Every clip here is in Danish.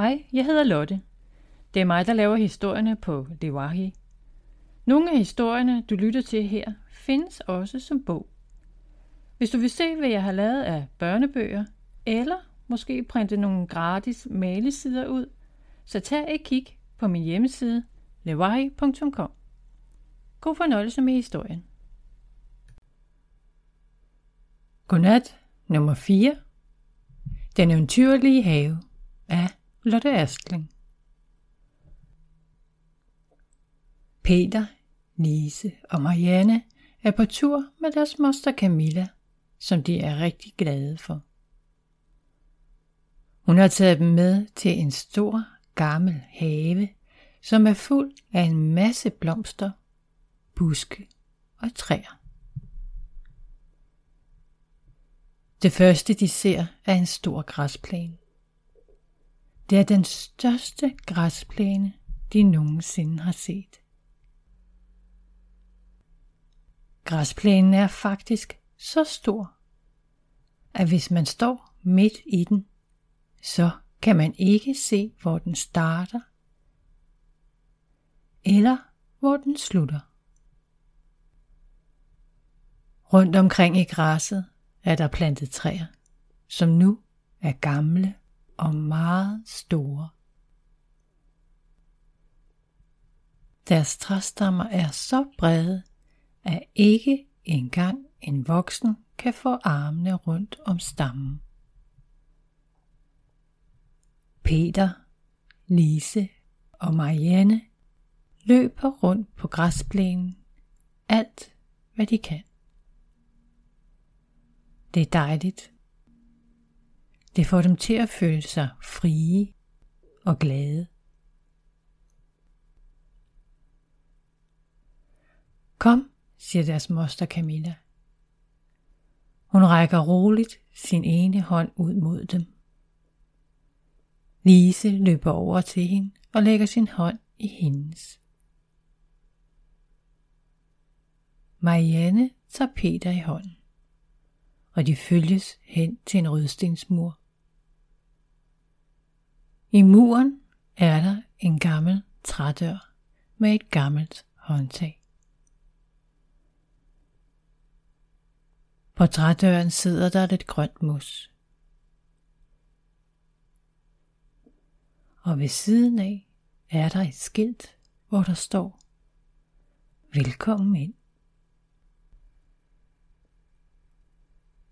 Hej, jeg hedder Lotte. Det er mig, der laver historierne på Lewahi. Nogle af historierne, du lytter til her, findes også som bog. Hvis du vil se, hvad jeg har lavet af børnebøger, eller måske printe nogle gratis malesider ud, så tag et kig på min hjemmeside lewahi.com. God fornøjelse med historien. Godnat nummer 4. Den eventyrlige have af Lotte Astling. Peter, Lise og Marianne er på tur med deres moster Camilla, som de er rigtig glade for. Hun har taget dem med til en stor, gammel have, som er fuld af en masse blomster, buske og træer. Det første de ser er en stor græsplæne. Det er den største græsplæne, de nogensinde har set. Græsplænen er faktisk så stor, at hvis man står midt i den, så kan man ikke se, hvor den starter, eller hvor den slutter. Rundt omkring i græsset er der plantet træer, som nu er gamle og meget store. Deres træstammer er så brede, at ikke engang en voksen kan få armene rundt om stammen. Peter, Lise og Marianne løber rundt på græsplænen alt, hvad de kan. Det er dejligt. Det får dem til at føle sig frie og glade. Kom, siger deres moster Camilla. Hun rækker roligt sin ene hånd ud mod dem. Lise løber over til hende og lægger sin hånd i hendes. Marianne tager Peter i hånden, og de følges hen til en rødstensmur. I muren er der en gammel trædør med et gammelt håndtag. På trædøren sidder der lidt grønt mos. Og ved siden af er der et skilt, hvor der står Velkommen ind.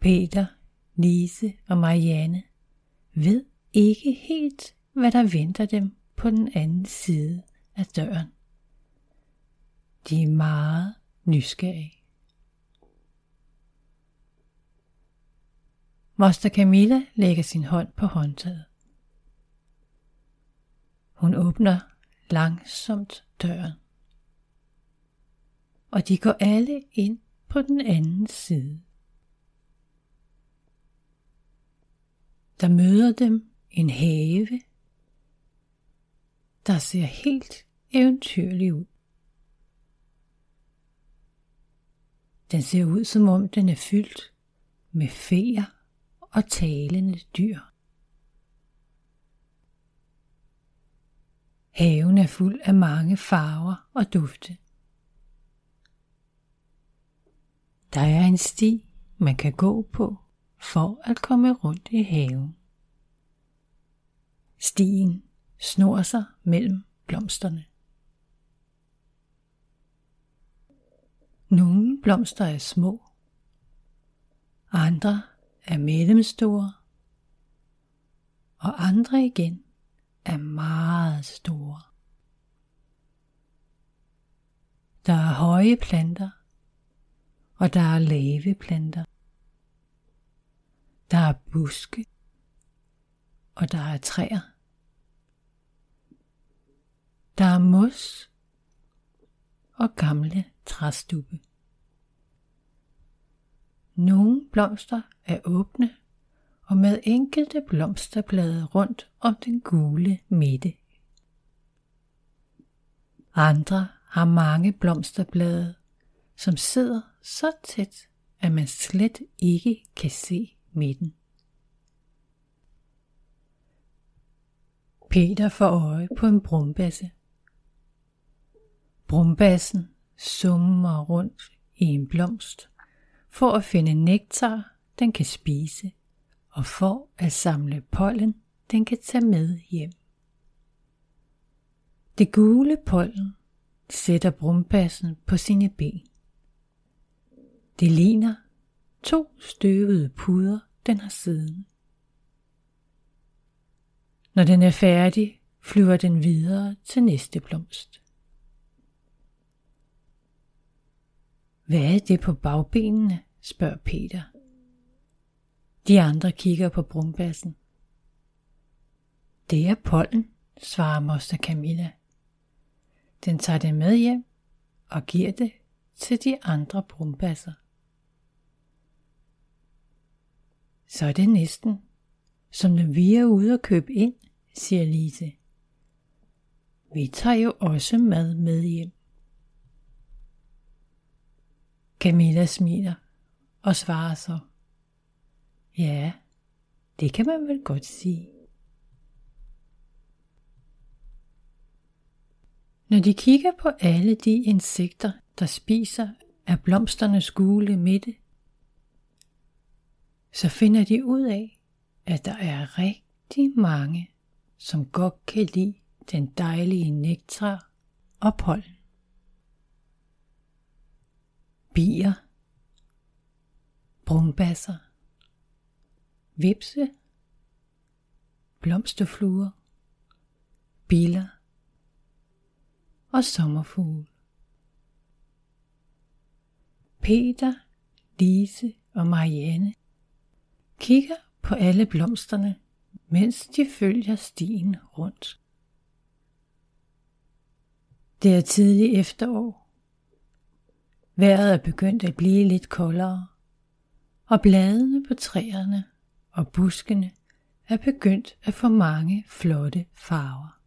Peter, Lise og Marianne ved ikke helt, hvad der venter dem på den anden side af døren. De er meget nysgerrige. Moster Camilla lægger sin hånd på håndtaget. Hun åbner langsomt døren. Og de går alle ind på den anden side. Der møder dem en have, der ser helt eventyrlig ud. Den ser ud som om den er fyldt med feer og talende dyr. Haven er fuld af mange farver og dufte. Der er en sti, man kan gå på for at komme rundt i haven. Stien snor sig mellem blomsterne. Nogle blomster er små, andre er mellemstore, og andre igen er meget store. Der er høje planter, og der er lave planter. Der er buske, og der er træer. Der er mos og gamle træstubbe. Nogle blomster er åbne og med enkelte blomsterblade rundt om den gule midte. Andre har mange blomsterblade, som sidder så tæt, at man slet ikke kan se midten. Peter får øje på en brumbasse. Brumbassen summer rundt i en blomst for at finde nektar, den kan spise, og for at samle pollen, den kan tage med hjem. Det gule pollen sætter brumbassen på sine ben. Det ligner to støvede puder, den har siden. Når den er færdig, flyver den videre til næste blomst. Hvad er det på bagbenene? spørger Peter. De andre kigger på brumbassen. Det er pollen, svarer moster Camilla. Den tager det med hjem og giver det til de andre brumbasser. Så er det næsten, som når vi er ude og købe ind, siger Lise. Vi tager jo også mad med hjem. Camilla smiler og svarer så. Ja, det kan man vel godt sige. Når de kigger på alle de insekter, der spiser af blomsternes gule midte, så finder de ud af, at der er rigtig mange, som godt kan lide den dejlige nektar og pollen. Bier, brumbasser, vipse, blomsterfluer, biller og sommerfugle. Peter, Lise og Marianne kigger på alle blomsterne, mens de følger stien rundt. Det er tidlig efterår. Vejret er begyndt at blive lidt koldere, og bladene på træerne og buskene er begyndt at få mange flotte farver.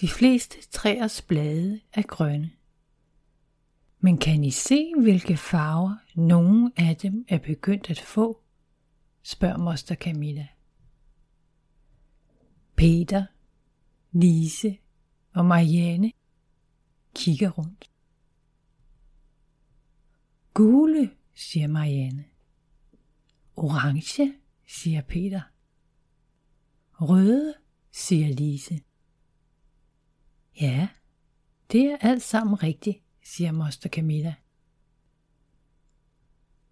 De fleste træers blade er grønne. Men kan I se, hvilke farver nogle af dem er begyndt at få? spørger moster Camilla. Peter, Lise og Marianne kigger rundt. Gule, siger Marianne. Orange, siger Peter. Røde, siger Lise. Ja, det er alt sammen rigtigt, siger moster Camilla.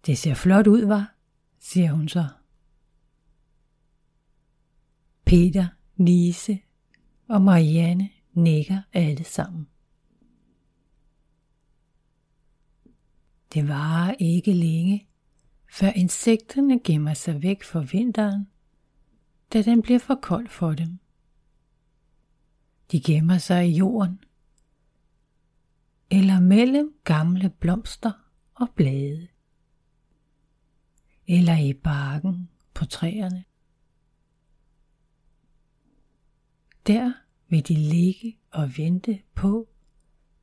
Det ser flot ud, var, siger hun så. Peter, Lise og Marianne nikker alle sammen. Det varer ikke længe, før insekterne gemmer sig væk for vinteren, da den bliver for kold for dem. De gemmer sig i jorden, eller mellem gamle blomster og blade, eller i barken på træerne. Der vil de ligge og vente på,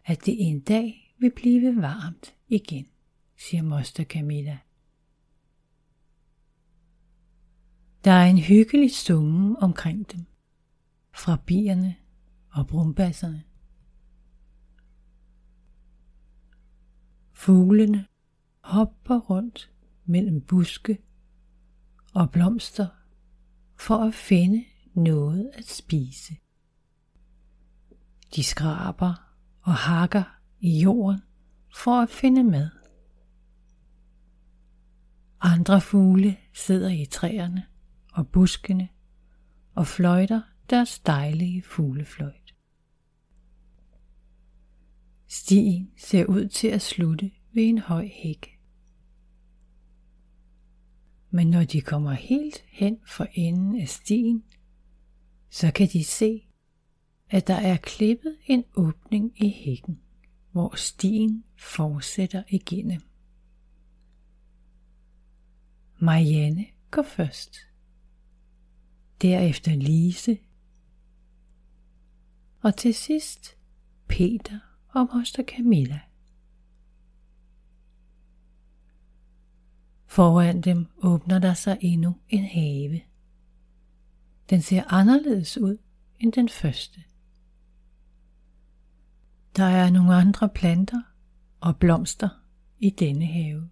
at det en dag vil blive varmt igen, siger moster Camilla. Der er en hyggelig summe omkring dem, fra bierne og brumbasserne. Fuglene hopper rundt mellem buske og blomster for at finde noget at spise. De skraber og hakker i jorden for at finde mad. Andre fugle sidder i træerne og buskene og fløjter deres dejlige fuglefløjt. Stien ser ud til at slutte ved en høj hæk. Men når de kommer helt hen for enden af stien, så kan de se, at der er klippet en åbning i hækken, hvor stien fortsætter igennem. Marianne går først. Derefter Lise. Og til sidst Peter og moster Camilla. Foran dem åbner der sig endnu en have. Den ser anderledes ud end den første. Der er nogle andre planter og blomster i denne have.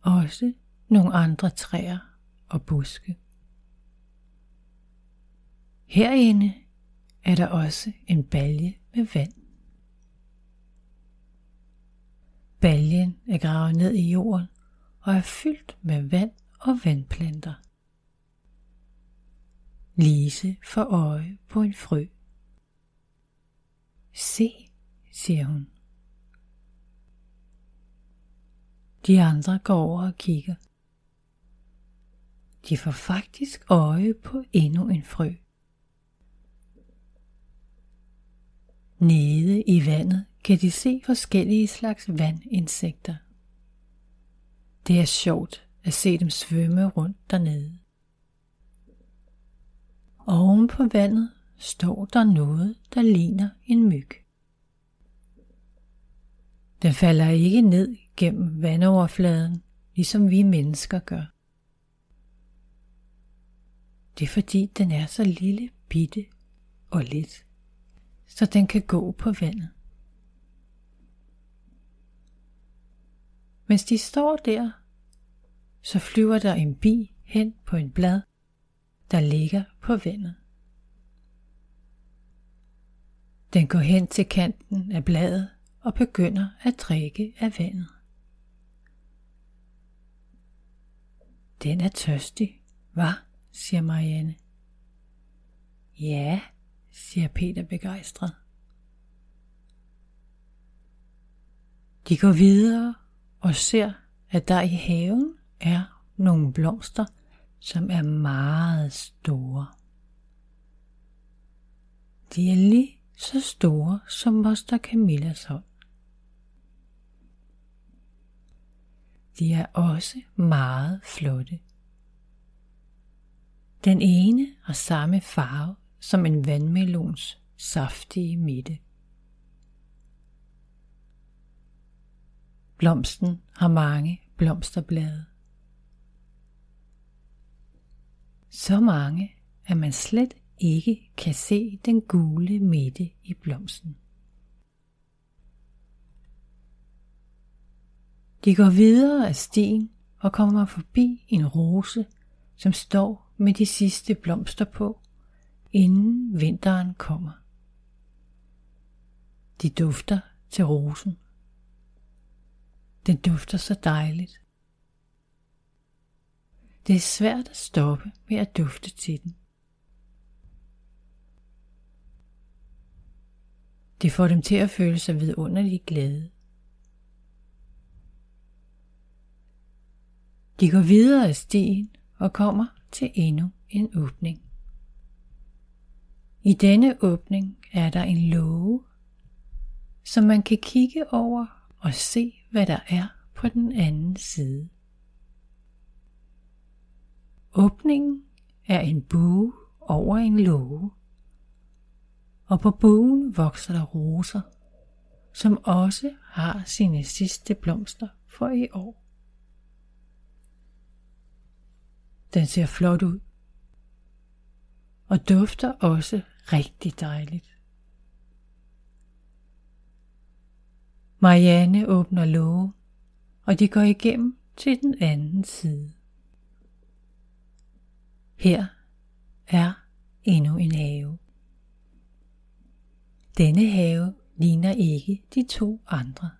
Også nogle andre træer og buske. Herinde er der også en balje med vand. Baljen er gravet ned i jorden og er fyldt med vand og vandplanter. Lise får øje på en frø. Se, siger hun. De andre går over og kigger. De får faktisk øje på endnu en frø. Nede i vandet kan de se forskellige slags vandinsekter. Det er sjovt at se dem svømme rundt dernede. Oven på vandet står der noget, der ligner en myg. Den falder ikke ned gennem vandoverfladen, ligesom vi mennesker gør. Det er fordi, den er så lille, bitte og let, så den kan gå på vandet. Mens de står der, så flyver der en bi hen på en blad, der ligger på vandet. Den går hen til kanten af bladet og begynder at drikke af vandet. Den er tørstig, hvad? siger Marianne. Ja, siger Peter begejstret. De går videre og ser, at der i haven er nogle blomster, som er meget store. De er lige så store som moster Camillas hånd. De er også meget flotte. Den ene har samme farve som en vandmelons saftige midte. Blomsten har mange blomsterblade. Så mange, at man slet ikke kan se den gule midte i blomsten. De går videre af stien og kommer forbi en rose, som står med de sidste blomster på, inden vinteren kommer. De dufter til rosen. Den dufter så dejligt. Det er svært at stoppe med at dufte til den. Det får dem til at føle sig vidunderligt glade. De går videre af stien og kommer til endnu en åbning. I denne åbning er der en låge, som man kan kigge over og se, hvad der er på den anden side. Åbningen er en bue over en låge, og på buen vokser der roser, som også har sine sidste blomster for i år. Den ser flot ud, og dufter også rigtig dejligt. Marianne åbner låge, og de går igennem til den anden side. Her er endnu en have. Denne have ligner ikke de to andre.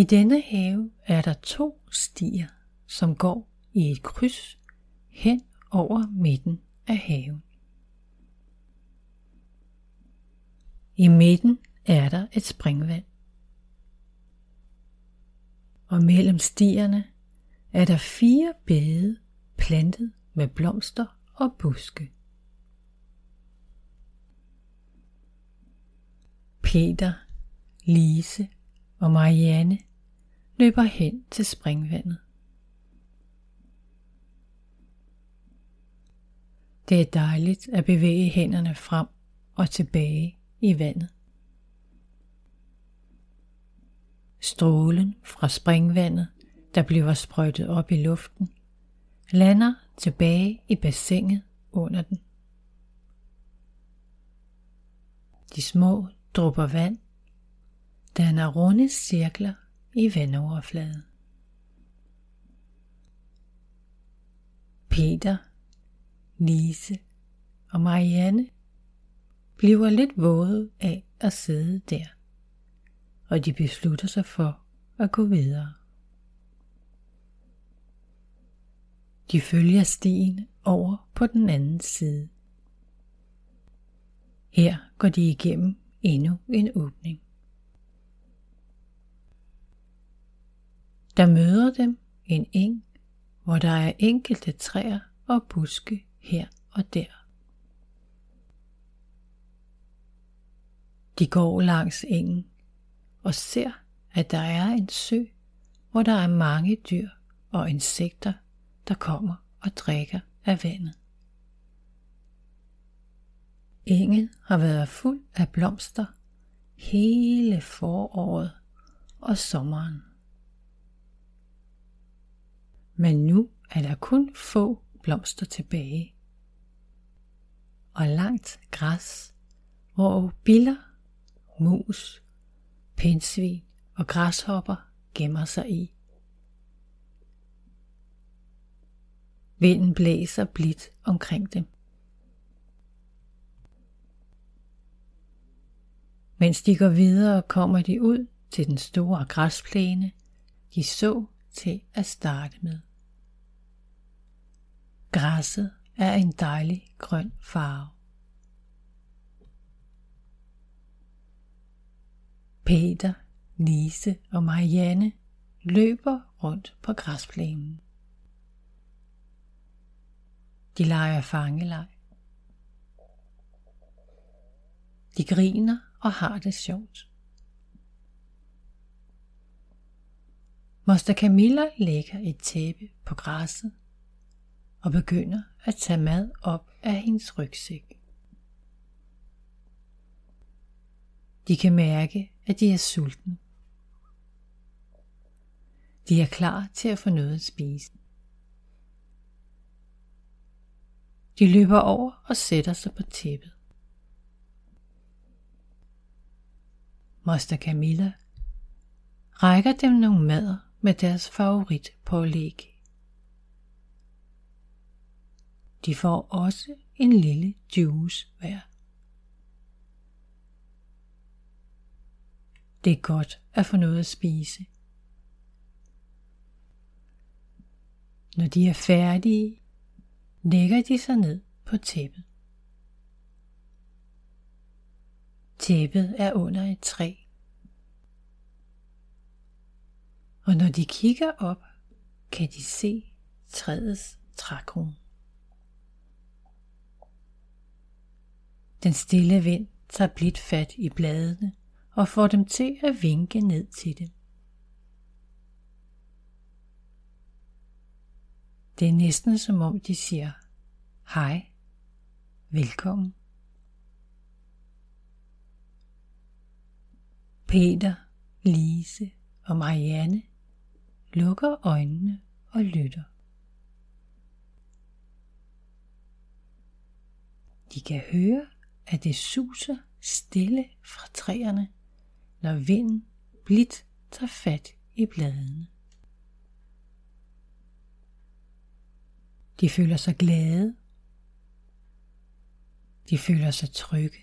I denne have er der to stier, som går i et kryds hen over midten af haven. I midten er der et springvand. Og mellem stierne er der fire bede plantet med blomster og buske. Peter, Lise og Marianne løber hen til springvandet. Det er dejligt at bevæge hænderne frem og tilbage i vandet. Strålen fra springvandet, der bliver sprøjtet op i luften, lander tilbage i bassinet under den. De små drupper vand danner runde cirkler i vandoverfladen. Peter, Lise og Marianne bliver lidt våde af at sidde der, og de beslutter sig for at gå videre. De følger stien over på den anden side. Her går de igennem endnu en åbning. Der møder dem en eng, hvor der er enkelte træer og buske her og der. De går langs engen og ser, at der er en sø, hvor der er mange dyr og insekter, der kommer og drikker af vandet. Engen har været fuld af blomster hele foråret og sommeren. Men nu er der kun få blomster tilbage. Og langt græs, hvor biller, mus, pindsvin og græshopper gemmer sig i. Vinden blæser blidt omkring dem. Mens de går videre, kommer de ud til den store græsplæne, de så til at starte med. Græsset er en dejlig grøn farve. Peter, Lise og Marianne løber rundt på græsplænen. De leger fangeleg. De griner og har det sjovt. Moster Camilla lægger et tæppe på græsset og begynder at tage mad op af hendes rygsæk. De kan mærke, at de er sultne. De er klar til at få noget at spise. De løber over og sætter sig på tæppet. Moster Camilla rækker dem nogle mader med deres favorit De får også en lille juice hver. Det er godt at få noget at spise. Når de er færdige, lægger de sig ned på tæppet. Tæppet er under et træ. Og når de kigger op, kan de se træets trækrum. Den stille vind tager blidt fat i bladene og får dem til at vinke ned til dem. Det er næsten som om de siger, hej, velkommen. Peter, Lise og Marianne lukker øjnene og lytter. De kan høre, at det suser stille fra træerne, når vinden blidt tager fat i bladene. De føler sig glade. De føler sig trygge.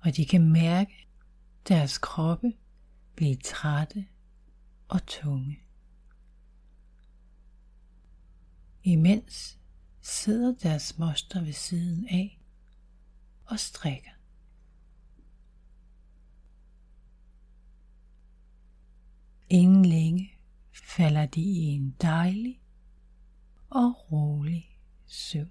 Og de kan mærke deres kroppe blive trætte og tunge. Imens sidder deres moster ved siden af og strikker. Inden længe falder de i en dejlig og rolig søvn.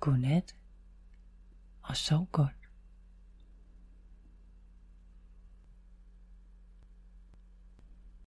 Godnat og sov godt.